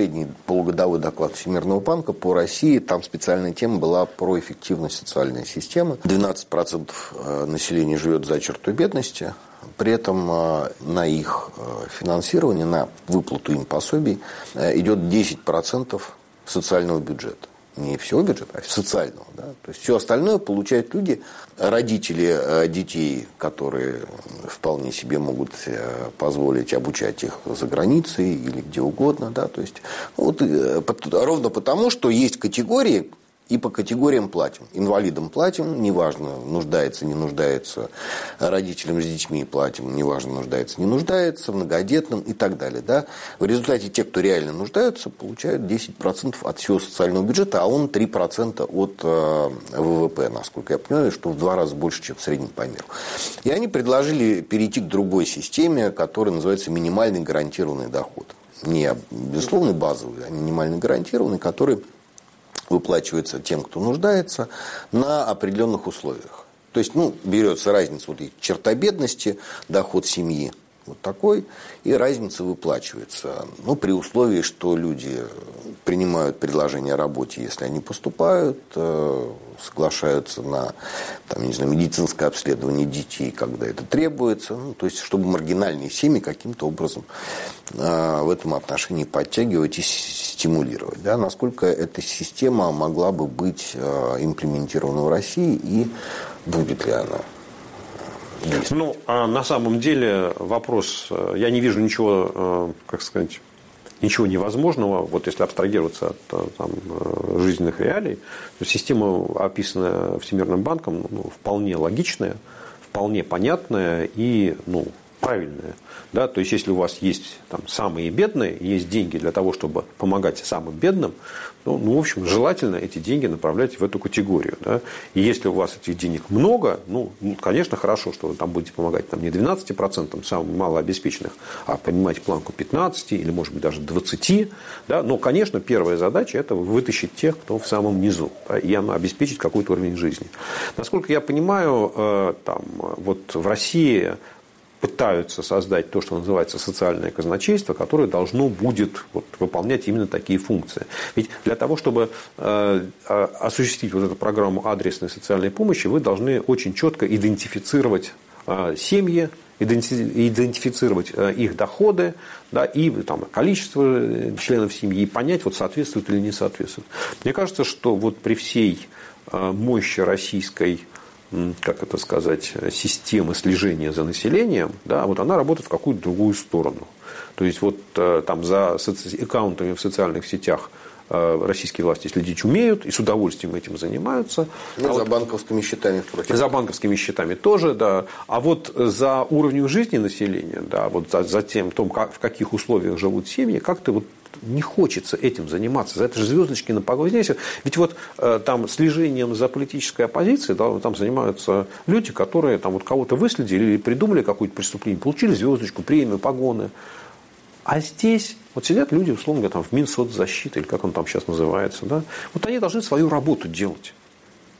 последний полугодовой доклад Всемирного банка по России, там специальная тема была про эффективность социальной системы. 12% э, населения живет за чертой бедности, при этом э, на их э, финансирование, на выплату им пособий идет 10% социального бюджета не всего бюджета, а социального. Да? То есть все остальное получают люди, родители э, детей, которые вполне себе могут э, позволить обучать их за границей или где угодно. Да? То есть, вот, э, ровно потому, что есть категории, и по категориям платим. Инвалидам платим, неважно, нуждается, не нуждается, родителям с детьми платим, неважно, нуждается, не нуждается, многодетным и так далее. Да? В результате те, кто реально нуждаются, получают 10% от всего социального бюджета, а он 3% от э, ВВП, насколько я понимаю, что в два раза больше, чем в среднем по миру. И они предложили перейти к другой системе, которая называется минимальный гарантированный доход. Не безусловно базовый, а минимальный гарантированный, который выплачивается тем, кто нуждается, на определенных условиях. То есть, ну, берется разница вот и черта бедности, доход семьи вот такой, и разница выплачивается. Ну, при условии, что люди принимают предложение о работе, если они поступают, э, соглашаются на там, не знаю, медицинское обследование детей, когда это требуется. Ну, то есть, чтобы маргинальные семьи каким-то образом э, в этом отношении подтягивать и стимулировать. Да? Насколько эта система могла бы быть э, имплементирована в России и будет ли она? Ну, а на самом деле вопрос, э, я не вижу ничего, э, как сказать, ничего невозможного, вот если абстрагироваться от там, жизненных реалий, то система, описанная Всемирным банком, ну, вполне логичная, вполне понятная и ну, правильная. Да? То есть, если у вас есть там, самые бедные, есть деньги для того, чтобы помогать самым бедным, ну, ну, в общем, желательно эти деньги направлять в эту категорию. Да? И если у вас этих денег много, ну, ну конечно, хорошо, что вы там будете помогать там, не 12% самым малообеспеченных, а поднимать планку 15 или, может быть, даже 20. Да? Но, конечно, первая задача – это вытащить тех, кто в самом низу, да? и обеспечить какой-то уровень жизни. Насколько я понимаю, э, там, вот в России пытаются создать то, что называется социальное казначейство, которое должно будет вот, выполнять именно такие функции. Ведь для того, чтобы э, осуществить вот эту программу адресной социальной помощи, вы должны очень четко идентифицировать э, семьи, идентифицировать э, их доходы да, и там, количество э, членов семьи, и понять, вот, соответствует или не соответствует. Мне кажется, что вот при всей э, мощи российской как это сказать, системы слежения за населением, да, вот она работает в какую-то другую сторону. То есть вот э, там за аккаунтами в социальных сетях э, российские власти следить умеют и с удовольствием этим занимаются. Ну, а за вот, банковскими счетами, впрочем. За банковскими счетами тоже, да. А вот за уровнем жизни населения, да, вот за, за тем, том, как, в каких условиях живут семьи, как-то вот не хочется этим заниматься. За это же звездочки на погоде. Ведь вот э, там слежением за политической оппозицией да, там занимаются люди, которые там вот кого-то выследили или придумали какое-то преступление, получили звездочку, премию, погоны. А здесь вот сидят люди, условно говоря, там, в Минсоцзащиты, или как он там сейчас называется, да, вот они должны свою работу делать.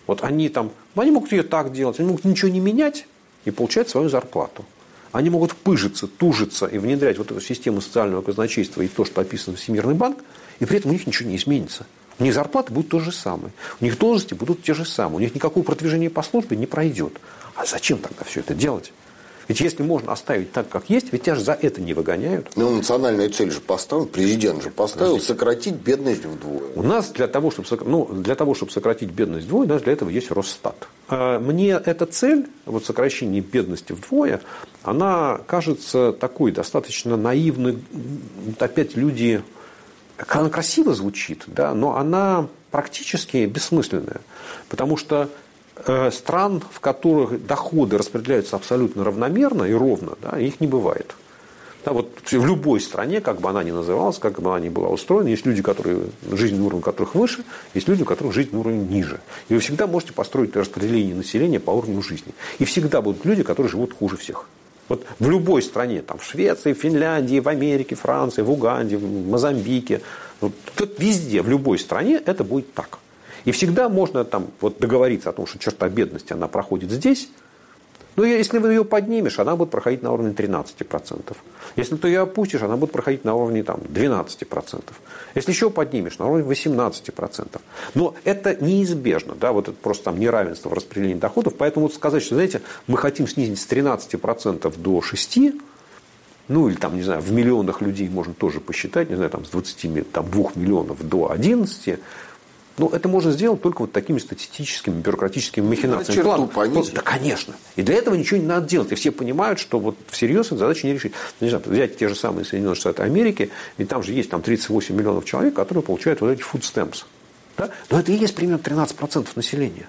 Вот они там, они могут ее так делать, они могут ничего не менять и получать свою зарплату. Они могут пыжиться, тужиться и внедрять вот эту систему социального казначейства и то, что описано в Всемирный банк, и при этом у них ничего не изменится. У них зарплаты будут то же самое. У них должности будут те же самые. У них никакого продвижения по службе не пройдет. А зачем тогда все это делать? Ведь если можно оставить так, как есть, ведь тебя же за это не выгоняют. Ну, национальная цель же поставил, президент же поставил Подождите. сократить бедность вдвое. У нас для того, чтобы, ну, для того, чтобы сократить бедность вдвое, у нас для этого есть Росстат. А мне эта цель, вот сокращение бедности вдвое, она кажется такой достаточно наивной. Опять люди... Она красиво звучит, да, но она практически бессмысленная. Потому что Э, стран, в которых доходы распределяются абсолютно равномерно и ровно, да, их не бывает. Да, вот в любой стране, как бы она ни называлась, как бы она ни была устроена, есть люди, которые, жизненный уровень которых выше, есть люди, у которых жизненный уровень ниже. И вы всегда можете построить распределение населения по уровню жизни. И всегда будут люди, которые живут хуже всех. Вот в любой стране, там, в Швеции, в Финляндии, в Америке, Франции, в Уганде, в Мозамбике, вот, везде, в любой стране это будет так. И всегда можно там, вот, договориться о том, что черта бедности она проходит здесь. Но если вы ее поднимешь, она будет проходить на уровне 13%. Если ты ее опустишь, она будет проходить на уровне там, 12%. Если еще поднимешь, на уровне 18%. Но это неизбежно. Да, вот это просто там неравенство в распределении доходов. Поэтому вот сказать, что, знаете, мы хотим снизить с 13% до 6%, ну или там, не знаю, в миллионах людей можно тоже посчитать, не знаю, там с 20, там, 2 миллионов до 11, ну, это можно сделать только вот такими статистическими, бюрократическими махинациями. Черту План, понизить. Да, конечно. И для этого ничего не надо делать. И все понимают, что вот всерьез эту задачу не решить. Ну, не знаю, взять те же самые Соединенные Штаты Америки, ведь там же есть там 38 миллионов человек, которые получают вот эти food stamps. Да? Но это и есть примерно 13% населения.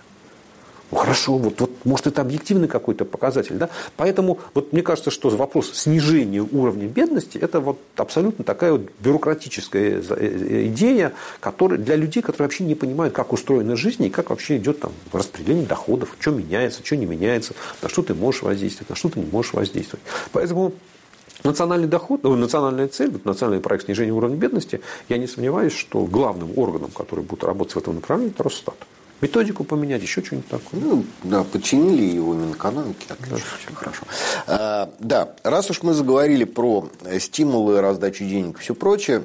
Ну, хорошо, вот, вот может это объективный какой-то показатель. Да? Поэтому вот мне кажется, что вопрос снижения уровня бедности это вот абсолютно такая вот бюрократическая э, э, идея, которая для людей, которые вообще не понимают, как устроена жизнь и как вообще идет там распределение доходов, что меняется, что не меняется, на что ты можешь воздействовать, на что ты не можешь воздействовать. Поэтому Национальный доход, ну, национальная цель, национальный проект снижения уровня бедности, я не сомневаюсь, что главным органом, который будет работать в этом направлении, это Росстат. Методику поменять, еще что-нибудь такое. Ну, да, подчинили его Минэкономики. Отлично, да. все хорошо. А, да, раз уж мы заговорили про стимулы, раздачу денег и все прочее,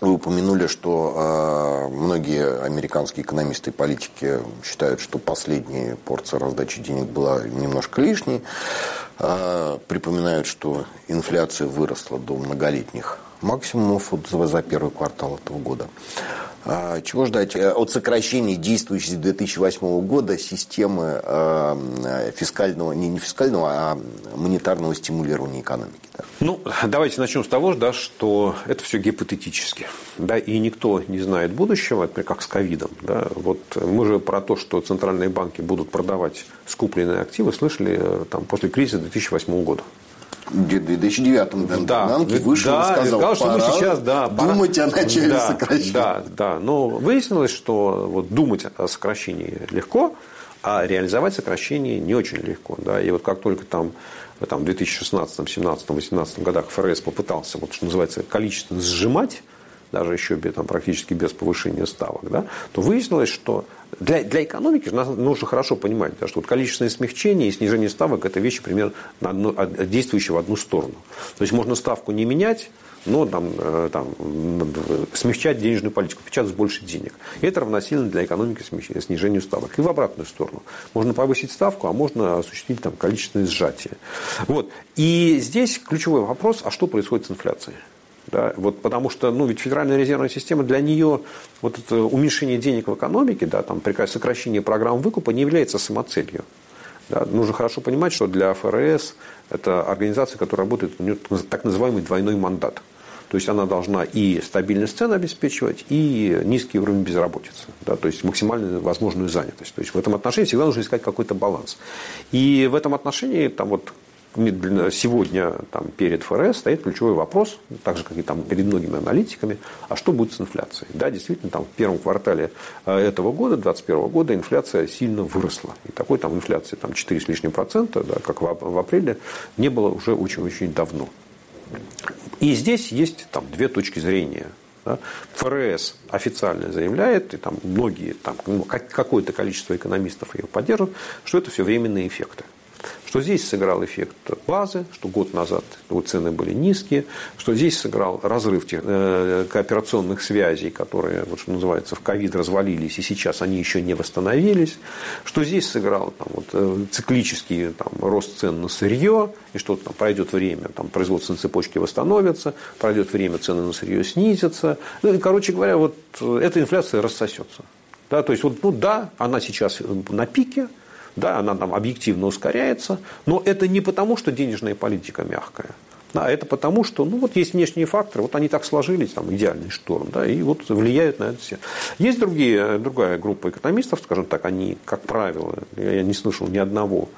вы упомянули, что э, многие американские экономисты и политики считают, что последняя порция раздачи денег была немножко лишней. Э, припоминают, что инфляция выросла до многолетних максимумов вот за первый квартал этого года. А, чего ждать э, от сокращения действующей с 2008 года системы э, фискального, не, не фискального, а монетарного стимулирования экономики? Ну, давайте начнем с того, да, что это все гипотетически. Да, и никто не знает будущего, например, как с ковидом. Да. Вот мы же про то, что центральные банки будут продавать скупленные активы, слышали э, там, после кризиса 2008 года. В 2009 да, Бенанке вышел да, и сказал, сказал что мы сейчас да, думать пора... о начале да, сокращения. Да, да, но выяснилось, что вот думать о сокращении легко, а реализовать сокращение не очень легко. Да? И вот как только там, там, в 2016, 2017, 2018 годах ФРС попытался, вот, что называется, количественно сжимать, даже еще там, практически без повышения ставок, да, то выяснилось, что для, для экономики нужно хорошо понимать, да, что вот количественное смягчение и снижение ставок – это вещи примерно на одну, действующие в одну сторону. То есть можно ставку не менять, но там, э, там, смягчать денежную политику, печатать больше денег. И это равносильно для экономики снижению ставок. И в обратную сторону. Можно повысить ставку, а можно осуществить там, количественное сжатие. Вот. И здесь ключевой вопрос, а что происходит с инфляцией? Да? Вот потому что ну, ведь Федеральная резервная система для нее вот это уменьшение денег в экономике, да, там, сокращение программ выкупа не является самоцелью. Да? Нужно хорошо понимать, что для ФРС это организация, которая работает, у нее так называемый двойной мандат. То есть она должна и стабильность цен обеспечивать, и низкий уровень безработицы. Да, то есть максимальную возможную занятость. То есть в этом отношении всегда нужно искать какой-то баланс. И в этом отношении там вот сегодня там, перед ФРС стоит ключевой вопрос, так же, как и там, перед многими аналитиками, а что будет с инфляцией? Да, действительно, там, в первом квартале э, этого года, 2021 года, инфляция сильно выросла. И такой там инфляции там, 4 с лишним процента, да, как в, в апреле, не было уже очень-очень давно. И здесь есть там, две точки зрения. ФРС официально заявляет, и там многие, там, ну, какое-то количество экономистов ее поддерживают, что это все временные эффекты что здесь сыграл эффект базы, что год назад цены были низкие, что здесь сыграл разрыв э, кооперационных связей, которые, вот, что называется, в ковид развалились, и сейчас они еще не восстановились, что здесь сыграл там, вот, э, циклический там, рост цен на сырье, и что там, пройдет время, там, производственные цепочки восстановятся, пройдет время, цены на сырье снизятся. Ну, и, короче говоря, вот э, эта инфляция рассосется. Да, то есть, вот, ну да, она сейчас на пике, да, она там объективно ускоряется, но это не потому, что денежная политика мягкая. Да, это потому, что ну, вот есть внешние факторы, вот они так сложились, там идеальный шторм, да, и вот влияют на это все. Есть другие, другая группа экономистов, скажем так, они, как правило, я не слышал ни одного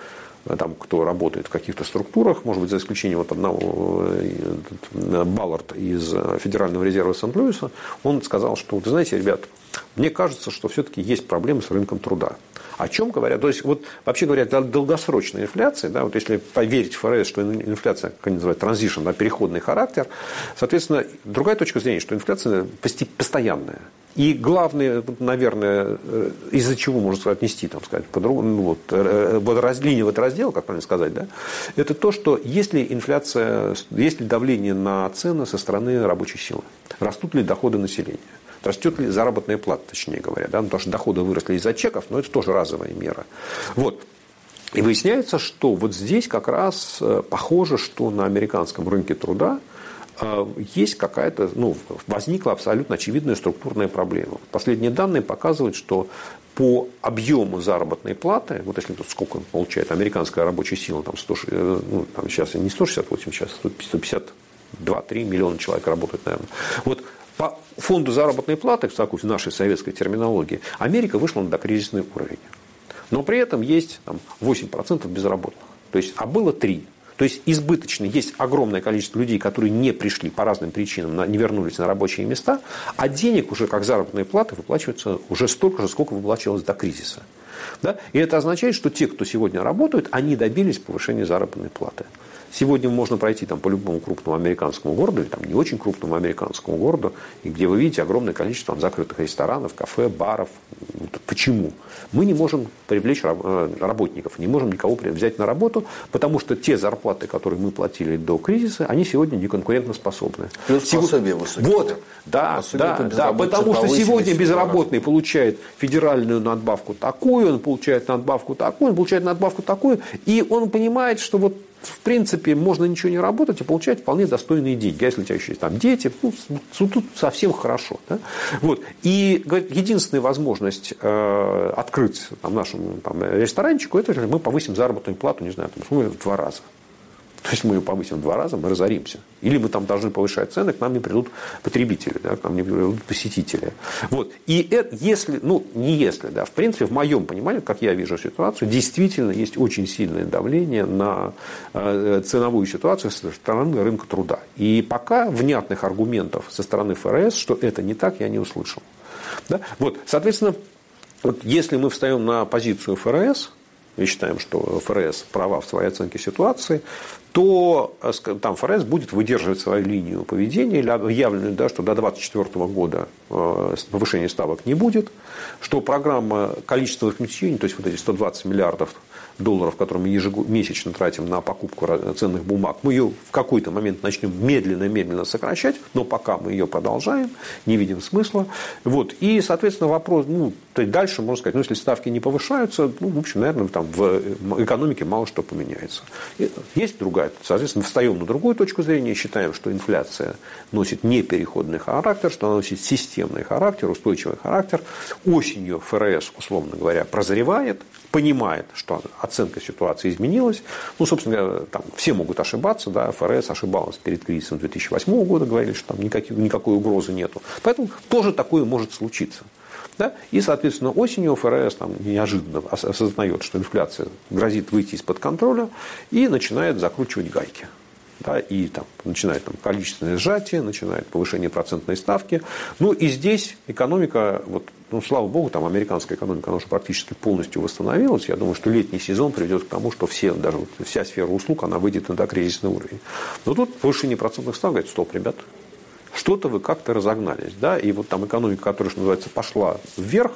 там, кто работает в каких-то структурах, может быть, за исключением вот одного э, Баллард из Федерального резерва Сент-Луиса, он сказал, что, вы знаете, ребят, мне кажется, что все-таки есть проблемы с рынком труда. О чем говорят? То есть, вот, вообще говоря, для долгосрочной инфляции, да, вот если поверить ФРС, что инфляция, как они называют, транзишн, да, переходный характер, соответственно, другая точка зрения, что инфляция постоянная. И главное, наверное, э, из-за чего можно отнести, там, сказать, по-другому, ну, вот, э, вот раз, линию в этот раздел, как правильно сказать, да, это то, что есть ли инфляция, есть ли давление на цены со стороны рабочей силы, растут ли доходы населения. Растет ли заработная плата, точнее говоря. Да? Ну, потому что доходы выросли из-за чеков, но это тоже разовая мера. Вот. И выясняется, что вот здесь как раз э, похоже, что на американском рынке труда э, есть какая-то, ну, возникла абсолютно очевидная структурная проблема. Последние данные показывают, что по объему заработной платы, вот если тут сколько получает американская рабочая сила, там, 100, э, ну, там сейчас не 168, сейчас 152-3 миллиона человек работает, наверное. Вот по фонду заработной платы, в такой нашей советской терминологии, Америка вышла на докризисный уровень. Но при этом есть там, 8% безработных. То есть, а было 3. То есть избыточно есть огромное количество людей, которые не пришли по разным причинам, не вернулись на рабочие места, а денег уже как заработные платы выплачиваются уже столько же, сколько выплачивалось до кризиса. Да? И это означает, что те, кто сегодня работают, они добились повышения заработной платы. Сегодня можно пройти там, по любому крупному американскому городу, или там, не очень крупному американскому городу, и где вы видите огромное количество там, закрытых ресторанов, кафе, баров. Почему? Мы не можем привлечь э, работников, не можем никого взять на работу, потому что те зарплаты, которые мы платили до кризиса, они сегодня не конкурентоспособны. Плюс пособие высокие. Вот, да, да, да, потому что сегодня безработный получает федеральную надбавку такую, он получает надбавку такую, он получает надбавку такую, и он понимает, что вот в принципе, можно ничего не работать и получать вполне достойные деньги. А если у тебя еще есть там дети, ну, тут совсем хорошо. Да? Вот. И говорит, единственная возможность э, открыть там, нашему там, ресторанчику, это мы повысим заработную плату, не знаю, там, в два раза. То есть мы ее повысим в два раза, мы разоримся. Или мы там должны повышать цены, к нам не придут потребители, да, к нам не придут посетители. Вот. И это, если, ну, не если, да, в принципе, в моем понимании, как я вижу ситуацию, действительно есть очень сильное давление на э, ценовую ситуацию со стороны рынка труда. И пока внятных аргументов со стороны ФРС, что это не так, я не услышал. Да? Вот, соответственно, вот если мы встаем на позицию ФРС, мы считаем, что ФРС права в своей оценке ситуации, то э, там ФРС будет выдерживать свою линию поведения, явленную, да, что до 2024 года э, повышения ставок не будет, что программа количественных смещений, то есть вот эти 120 миллиардов долларов, которые мы ежемесячно тратим на покупку ценных бумаг, мы ее в какой-то момент начнем медленно-медленно сокращать, но пока мы ее продолжаем, не видим смысла. Вот. И, соответственно, вопрос, ну, то есть дальше можно сказать, ну, если ставки не повышаются, ну, в общем, наверное, там в экономике мало что поменяется. Есть другая. Соответственно, встаем на другую точку зрения считаем, что инфляция носит не переходный характер, что она носит системный характер, устойчивый характер. Осенью ФРС, условно говоря, прозревает, понимает, что оценка ситуации изменилась. Ну, собственно там все могут ошибаться, да, ФРС ошибалась перед кризисом 2008 года, говорили, что там никаких, никакой угрозы нету. Поэтому тоже такое может случиться. Да? И, соответственно, осенью ФРС там, неожиданно осознает, что инфляция грозит выйти из-под контроля и начинает закручивать гайки да, и там, начинает там, количественное сжатие, начинает повышение процентной ставки. Ну и здесь экономика, вот, ну, слава богу, там американская экономика, она уже практически полностью восстановилась. Я думаю, что летний сезон приведет к тому, что все, даже вот, вся сфера услуг, она выйдет на докризисный уровень. Но тут повышение процентных ставок, говорит, стоп, ребят, что-то вы как-то разогнались. Да? И вот там экономика, которая, что называется, пошла вверх,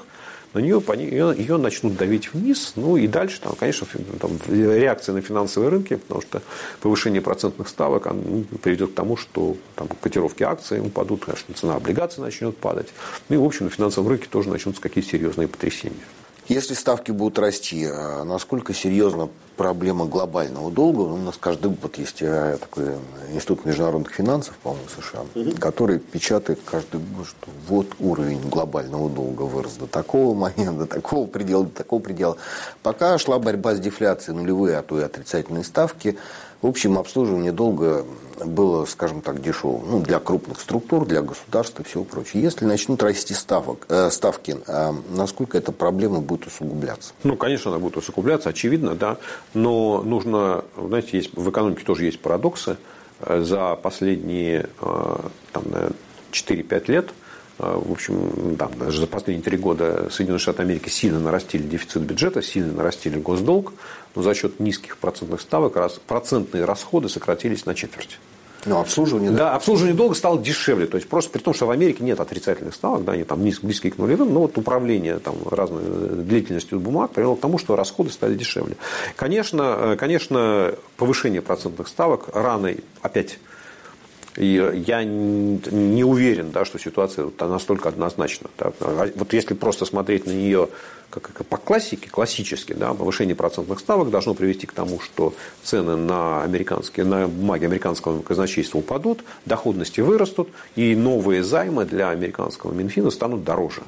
на нее, ее, ее начнут давить вниз, ну и дальше, там, конечно, там, реакция на финансовые рынки, потому что повышение процентных ставок ну, приведет к тому, что там, котировки акций упадут, конечно, цена облигаций начнет падать. Ну и, в общем, на финансовом рынке тоже начнутся какие-то серьезные потрясения. Если ставки будут расти, а насколько серьезна проблема глобального долга? У нас каждый год есть э, такой институт международных финансов, по-моему, США, угу. который печатает каждый год, что вот уровень глобального долга вырос до такого момента, до такого предела, до такого предела. Пока шла борьба с дефляцией, нулевые, а то и отрицательные ставки – в общем, обслуживание долга было, скажем так, дешевым. Ну, для крупных структур, для государства и всего прочего. Если начнут расти ставок, э, ставки, э, насколько эта проблема будет усугубляться? Ну, конечно, она будет усугубляться, очевидно, да. Но нужно, знаете, есть, в экономике тоже есть парадоксы. Э, за последние э, там, 4-5 лет в общем, там, даже за последние три года Соединенные Штаты Америки сильно нарастили дефицит бюджета, сильно нарастили госдолг но за счет низких процентных ставок процентные расходы сократились на четверть. Ну, обслуживание, да? Да, обслуживание долга стало дешевле. То есть просто при том, что в Америке нет отрицательных ставок, да, они там близкие к нулевым, но вот управление там, разной длительностью бумаг привело к тому, что расходы стали дешевле. Конечно, э, конечно повышение процентных ставок рано опять и я не уверен, да, что ситуация настолько однозначна. Да. А вот если просто смотреть на нее как по классике, классически, да, повышение процентных ставок должно привести к тому, что цены на, американские, на бумаги американского казначейства упадут, доходности вырастут, и новые займы для американского Минфина станут дороже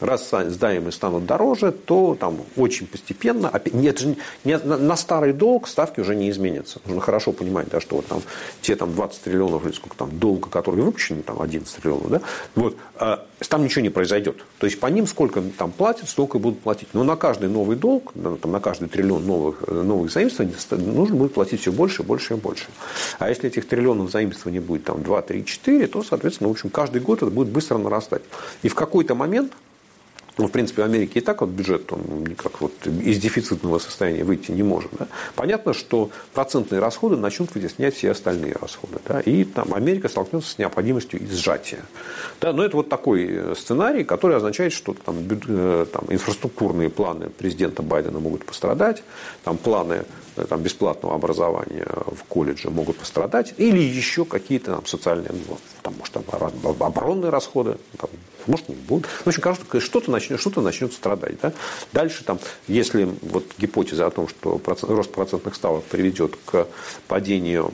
раз займы станут дороже, то там очень постепенно, нет же, не, на, старый долг ставки уже не изменятся. Нужно хорошо понимать, да, что вот там те там 20 триллионов или сколько там долга, которые выпущены, там 11 триллионов, да, вот, а, там ничего не произойдет. То есть по ним сколько там платят, столько и будут платить. Но на каждый новый долг, там, на каждый триллион новых, новых заимствований нужно будет платить все больше, больше и больше. А если этих триллионов заимствований будет там 2, 3, 4, то, соответственно, в общем, каждый год это будет быстро нарастать. И в какой-то момент ну, в принципе, в Америке и так вот бюджет он никак вот из дефицитного состояния выйти не может. Да? Понятно, что процентные расходы начнут вытеснять все остальные расходы. Да? И там Америка столкнется с необходимостью сжатия. Да? Но это вот такой э, сценарий, который означает, что там, э, там, инфраструктурные планы президента Байдена могут пострадать, там планы э, там, бесплатного образования в колледже могут пострадать, или еще какие-то там, социальные, ну, там, может, там, оборонные расходы, там, может, не будут. В общем, кажется, что-то начнет, что начнет страдать. Да? Дальше, там, если вот гипотеза о том, что рост процентных ставок приведет к падению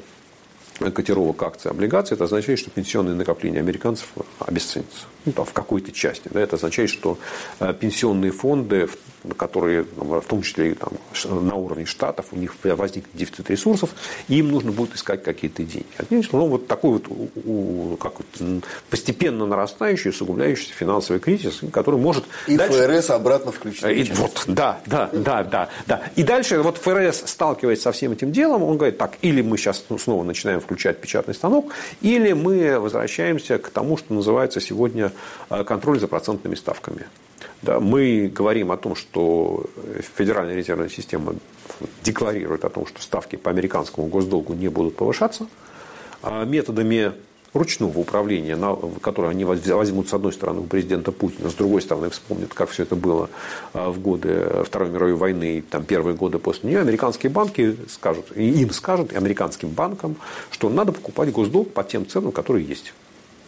котировок акций, облигаций, это означает, что пенсионные накопления американцев обесценятся. Ну, там, в какой-то части. Да, это означает, что э, пенсионные фонды, которые в том числе там, на уровне штатов, у них возникнет дефицит ресурсов, и им нужно будет искать какие-то деньги. Ну, вот такой вот, как вот постепенно нарастающий, усугубляющийся финансовый кризис, который может... И дальше... ФРС обратно включить. И, вот, да, да, да, да, да. И дальше вот ФРС, сталкиваясь со всем этим делом, он говорит, так, или мы сейчас снова начинаем включать печатный станок, или мы возвращаемся к тому, что называется сегодня э, контроль за процентными ставками. Да, мы говорим о том, что Федеральная резервная система декларирует о том, что ставки по американскому госдолгу не будут повышаться. А методами ручного управления, которые они возьмут с одной стороны у президента Путина, с другой стороны вспомнят, как все это было а, в годы Второй мировой войны, там первые годы после нее, американские банки скажут, и им скажут, и американским банкам, что надо покупать госдолг по тем ценам, которые есть.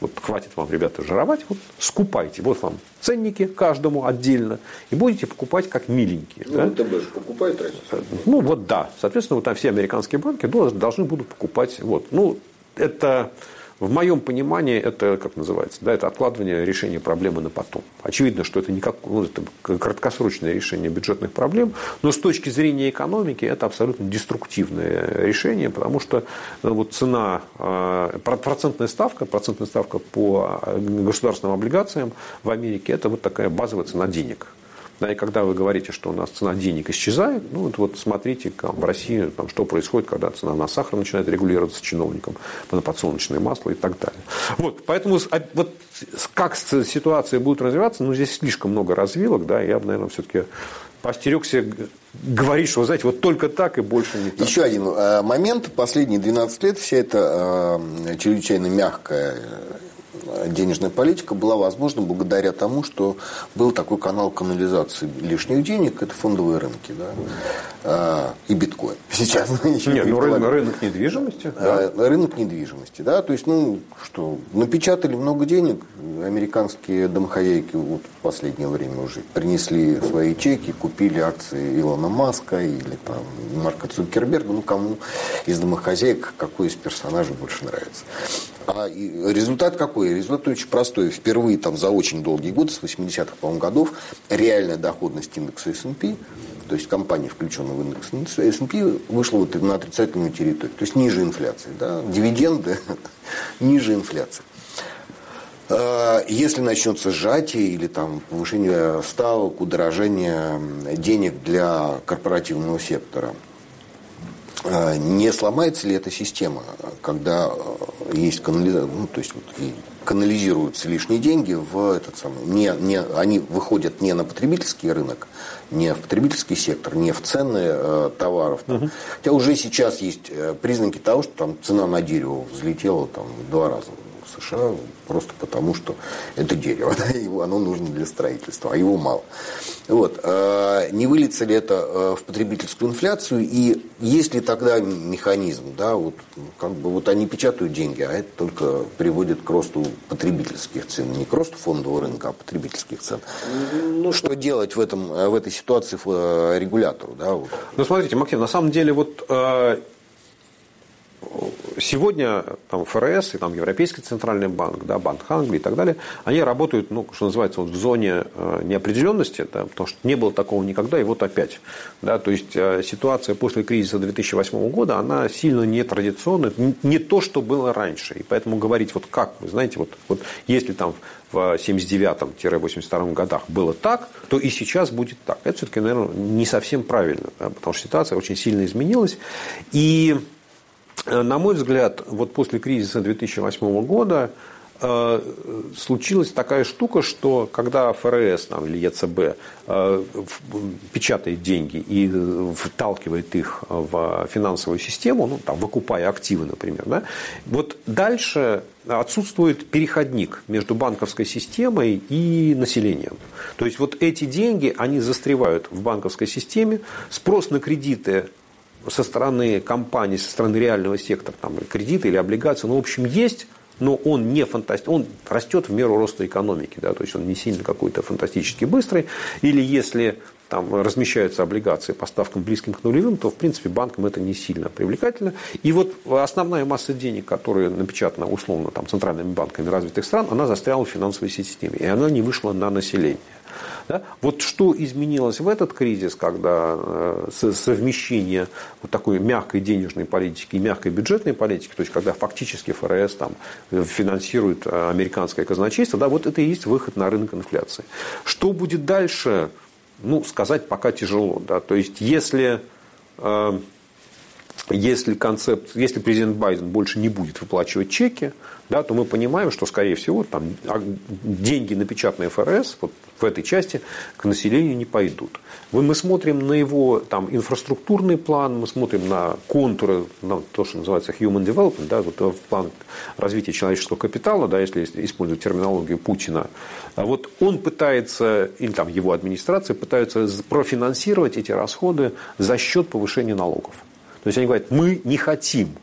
Вот хватит вам, ребята, жировать, вот скупайте. Вот вам ценники каждому отдельно. И будете покупать как миленькие. Ну, да? МТБ же покупает раньше. Ну, вот да. Соответственно, вот там все американские банки должны будут покупать. Вот. Ну, это в моем понимании это, как называется, да, это откладывание решения проблемы на потом. Очевидно, что это не как, ну, это краткосрочное решение бюджетных проблем, но с точки зрения экономики это абсолютно деструктивное решение, потому что ну, вот цена, а, процентная ставка, процентная ставка по а, государственным облигациям в Америке, это вот такая базовая цена денег. Да, и когда вы говорите, что у нас цена денег исчезает, ну вот, вот смотрите, как в России, там, что происходит, когда цена на сахар начинает регулироваться чиновником, на подсолнечное масло и так далее. Вот, поэтому а, вот как ситуация будет развиваться, ну здесь слишком много развилок, да, я бы, наверное, все-таки постерегся говорить, что, знаете, вот только так и больше не так. Еще один э, момент. Последние 12 лет вся эта э, чрезвычайно мягкая денежная политика была возможна благодаря тому, что был такой канал канализации лишних денег, это фондовые рынки, да, а, и биткоин. Сейчас Нет, ну рынок, рынок недвижимости. Да. Рынок недвижимости, да, то есть, ну, что, напечатали много денег, американские домохозяйки вот в последнее время уже принесли свои чеки, купили акции Илона Маска или там Марка Цукерберга, ну, кому из домохозяек какой из персонажей больше нравится. А результат какой? Результат очень простой. Впервые там за очень долгий год, с 80-х, по-моему, годов, реальная доходность индекса S&P, то есть компания, включенная в индекс S&P, вышла вот на отрицательную территорию. То есть ниже инфляции. Да? Дивиденды ниже инфляции. А, если начнется сжатие или там повышение ставок, удорожание денег для корпоративного сектора – не сломается ли эта система, когда э, есть канализация, ну, то есть вот канализируются лишние деньги в этот самый, не, не, они выходят не на потребительский рынок, не в потребительский сектор, не в цены э, товаров. Там. Угу. Хотя уже сейчас есть э, признаки того, что там цена на дерево взлетела там, в два раза в США просто потому, что это дерево, да, его, оно нужно для строительства, а его мало. Вот. А, не выльется ли это э, в потребительскую инфляцию, и есть ли тогда механизм, да, вот, как бы вот они печатают деньги, а это только приводит к росту потребительских цен, не к росту фондового рынка, а потребительских цен. Ну, что делать в, этом, в этой ситуации э, регулятору? Да, вот? Ну, смотрите, Максим, на самом деле вот э, сегодня там, ФРС и там, Европейский центральный банк, да, Банк Англии и так далее, они работают, ну, что называется, вот в зоне э, неопределенности, да, потому что не было такого никогда, и вот опять. Да, то есть э, ситуация после кризиса 2008 года, она сильно нетрадиционная, не то, что было раньше. И поэтому говорить, вот как, вы знаете, вот, вот если там в 79-82 годах было так, то и сейчас будет так. Это все-таки, наверное, не совсем правильно, да, потому что ситуация очень сильно изменилась. И Э, на мой взгляд, вот после кризиса 2008 года э, случилась такая штука, что когда ФРС там, или ЕЦБ э, печатает деньги и вталкивает их в финансовую систему, ну, там, выкупая активы, например, да, вот дальше отсутствует переходник между банковской системой и населением. То есть вот эти деньги, они застревают в банковской системе, спрос на кредиты со стороны компании, со стороны реального сектора, там, кредиты или облигации, ну, в общем, есть, но он не фантастический, он растет в меру роста экономики, да, то есть он не сильно какой-то фантастически быстрый, или если там размещаются облигации по ставкам близким к нулевым, то, в принципе, банкам это не сильно привлекательно. И вот основная масса денег, которая напечатана условно там, центральными банками развитых стран, она застряла в финансовой системе, и она не вышла на население. Да? Вот что изменилось в этот кризис, когда э, совмещение вот такой мягкой денежной политики и мягкой бюджетной политики, то есть когда фактически ФРС там, финансирует э, американское казначейство, да, вот это и есть выход на рынок инфляции. Что будет дальше, ну, сказать пока тяжело. Да? То есть если э, если, концепт, если президент Байден больше не будет выплачивать чеки, да, то мы понимаем, что, скорее всего, там, а, деньги, напечатанные ФРС, вот в этой части к населению не пойдут. Мы смотрим на его там, инфраструктурный план, мы смотрим на контуры, на то, что называется human development, да, вот в план развития человеческого капитала, да, если использовать терминологию Путина. А вот он пытается, или там его администрация пытается профинансировать эти расходы за счет повышения налогов. То есть они говорят, мы не хотим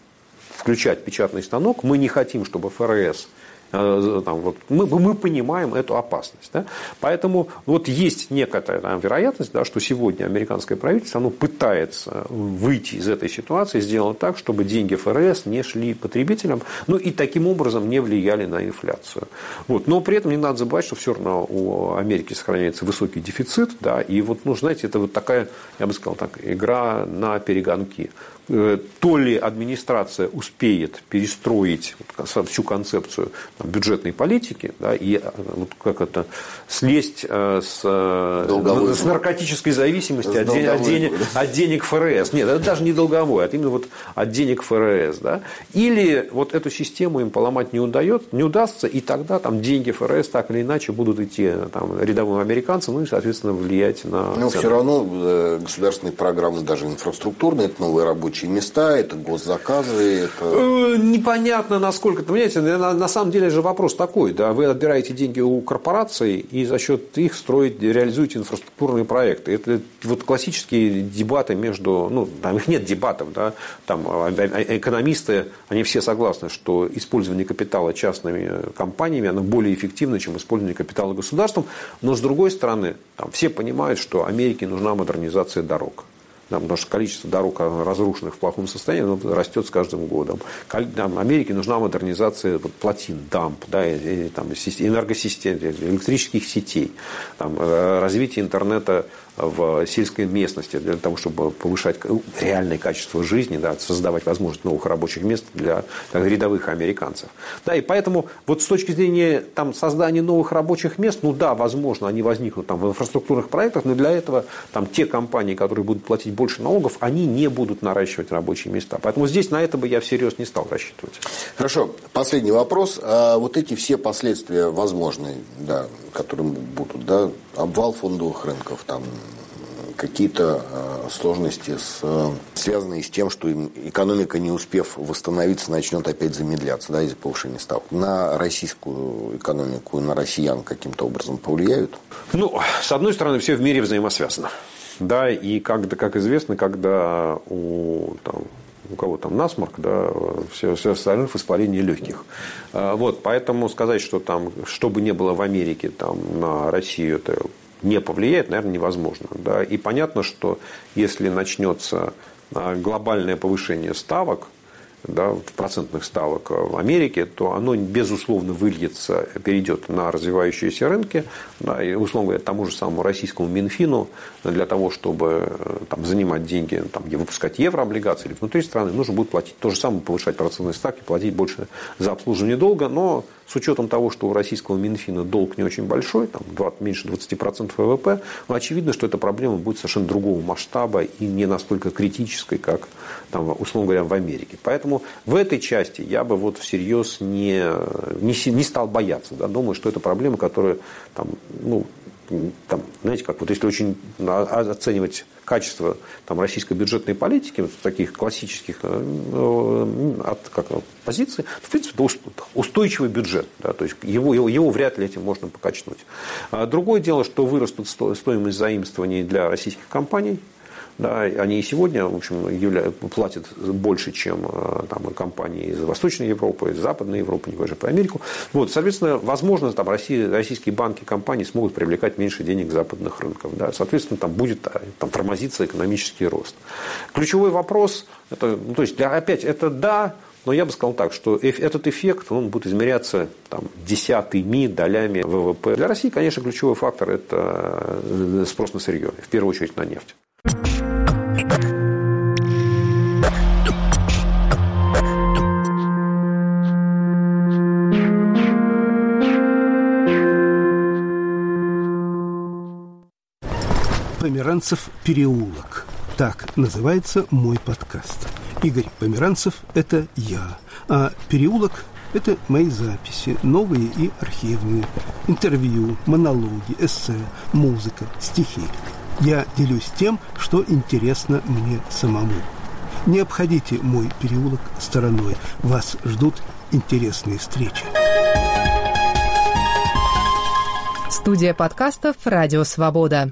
включать печатный станок, мы не хотим, чтобы ФРС там, вот, мы, мы понимаем эту опасность. Да? Поэтому вот есть некоторая там, вероятность, да, что сегодня американское правительство оно пытается выйти из этой ситуации, сделать так, чтобы деньги ФРС не шли потребителям, ну и таким образом не влияли на инфляцию. Вот. Но при этом не надо забывать, что все равно у Америки сохраняется высокий дефицит, да, и вот, ну, знаете, это вот такая, я бы сказал так, игра на перегонки. Э, то ли администрация успеет перестроить всю концепцию бюджетной политики да, и э, вот как это слезть э, с, с наркотической зависимости от, от, денег, от денег ФРС. Нет, это даже не долговой, а именно вот от денег ФРС. Да? Или вот эту систему им поломать не, удает, не удастся, и тогда там деньги ФРС так или иначе будут идти там, рядовым американцам, ну и, соответственно, влиять на... Но все равно государственные программы, даже инфраструктурные, это новые рабочие рабочие места, это госзаказы, это... Э, непонятно, насколько. Понимаете, на, на самом деле же вопрос такой. Да, вы отбираете деньги у корпораций и за счет их строить, реализуете инфраструктурные проекты. Это вот классические дебаты между... Ну, там их нет дебатов. Да, там а, а, а, экономисты, они все согласны, что использование капитала частными компаниями оно более эффективно, чем использование капитала государством. Но, с другой стороны, там все понимают, что Америке нужна модернизация дорог. Да, потому что количество дорог разрушенных в плохом состоянии растет с каждым годом. Там, Америке нужна модернизация вот, плотин, дамп, да, и, там, энергосистем, электрических сетей, там, э, развитие интернета в сельской местности для того, чтобы повышать реальное качество жизни, да, создавать возможность новых рабочих мест для так, рядовых американцев. Да, и поэтому вот с точки зрения там, создания новых рабочих мест, ну да, возможно, они возникнут там, в инфраструктурных проектах, но для этого там, те компании, которые будут платить больше налогов, они не будут наращивать рабочие места. Поэтому здесь на это бы я всерьез не стал рассчитывать. Хорошо. Последний вопрос. А вот эти все последствия возможные, да, которые будут, да, обвал фондовых рынков, там, какие-то э, сложности, с, э, связанные с тем, что экономика, не успев восстановиться, начнет опять замедляться да, из-за повышения ставок. На российскую экономику, на россиян каким-то образом повлияют? Ну, с одной стороны, все в мире взаимосвязано. Да, и как, как известно, когда у, там, у кого там насморк, да, все, все остальных воспаление легких. А, вот, поэтому сказать, что там, что бы ни было в Америке, там, на Россию, это не повлияет, наверное, невозможно. Да? И понятно, что если начнется а, глобальное повышение ставок, да, процентных ставок в Америке, то оно, безусловно, выльется, перейдет на развивающиеся рынки, да, и, условно говоря, тому же самому российскому Минфину для того, чтобы э, там, занимать деньги, там, выпускать еврооблигации или внутри страны, нужно будет платить. То же самое, повышать процентные ставки, платить больше за обслуживание долга, но с учетом того, что у российского Минфина долг не очень большой, там 20, меньше 20% ВВП, ну, очевидно, что эта проблема будет совершенно другого масштаба и не настолько критической, как, там, условно говоря, в Америке. Поэтому в этой части я бы вот всерьез не, не, не стал бояться. Да? Думаю, что это проблема, которая там, ну, там, знаете, как вот если очень оценивать качество там, российской бюджетной политики, вот таких классических э, э, от, как, позиций, в принципе, это устойчивый бюджет. Да, то есть его, его, его вряд ли этим можно покачнуть. А другое дело, что вырастут стоимость заимствований для российских компаний, да, они и сегодня, в общем, явля... платят больше, чем э, там, компании из Восточной Европы, из Западной Европы, не говоря про Америку. Вот, соответственно, возможно, там, Россия, российские банки, компании смогут привлекать меньше денег западных рынков. Да, соответственно, там будет э, там, тормозиться экономический рост. Ключевой вопрос, это, ну, то есть, для, опять, это да, но я бы сказал так, что этот эффект он будет измеряться там, десятыми долями ВВП. Для России, конечно, ключевой фактор – это э, спрос на сырье, в первую очередь на нефть. Померанцев переулок. Так называется мой подкаст. Игорь Померанцев – это я, а переулок – это мои записи, новые и архивные, интервью, монологи, эссе, музыка, стихи. Я делюсь тем, что интересно мне самому. Не обходите мой переулок стороной. Вас ждут интересные встречи. Студия подкастов «Радио Свобода».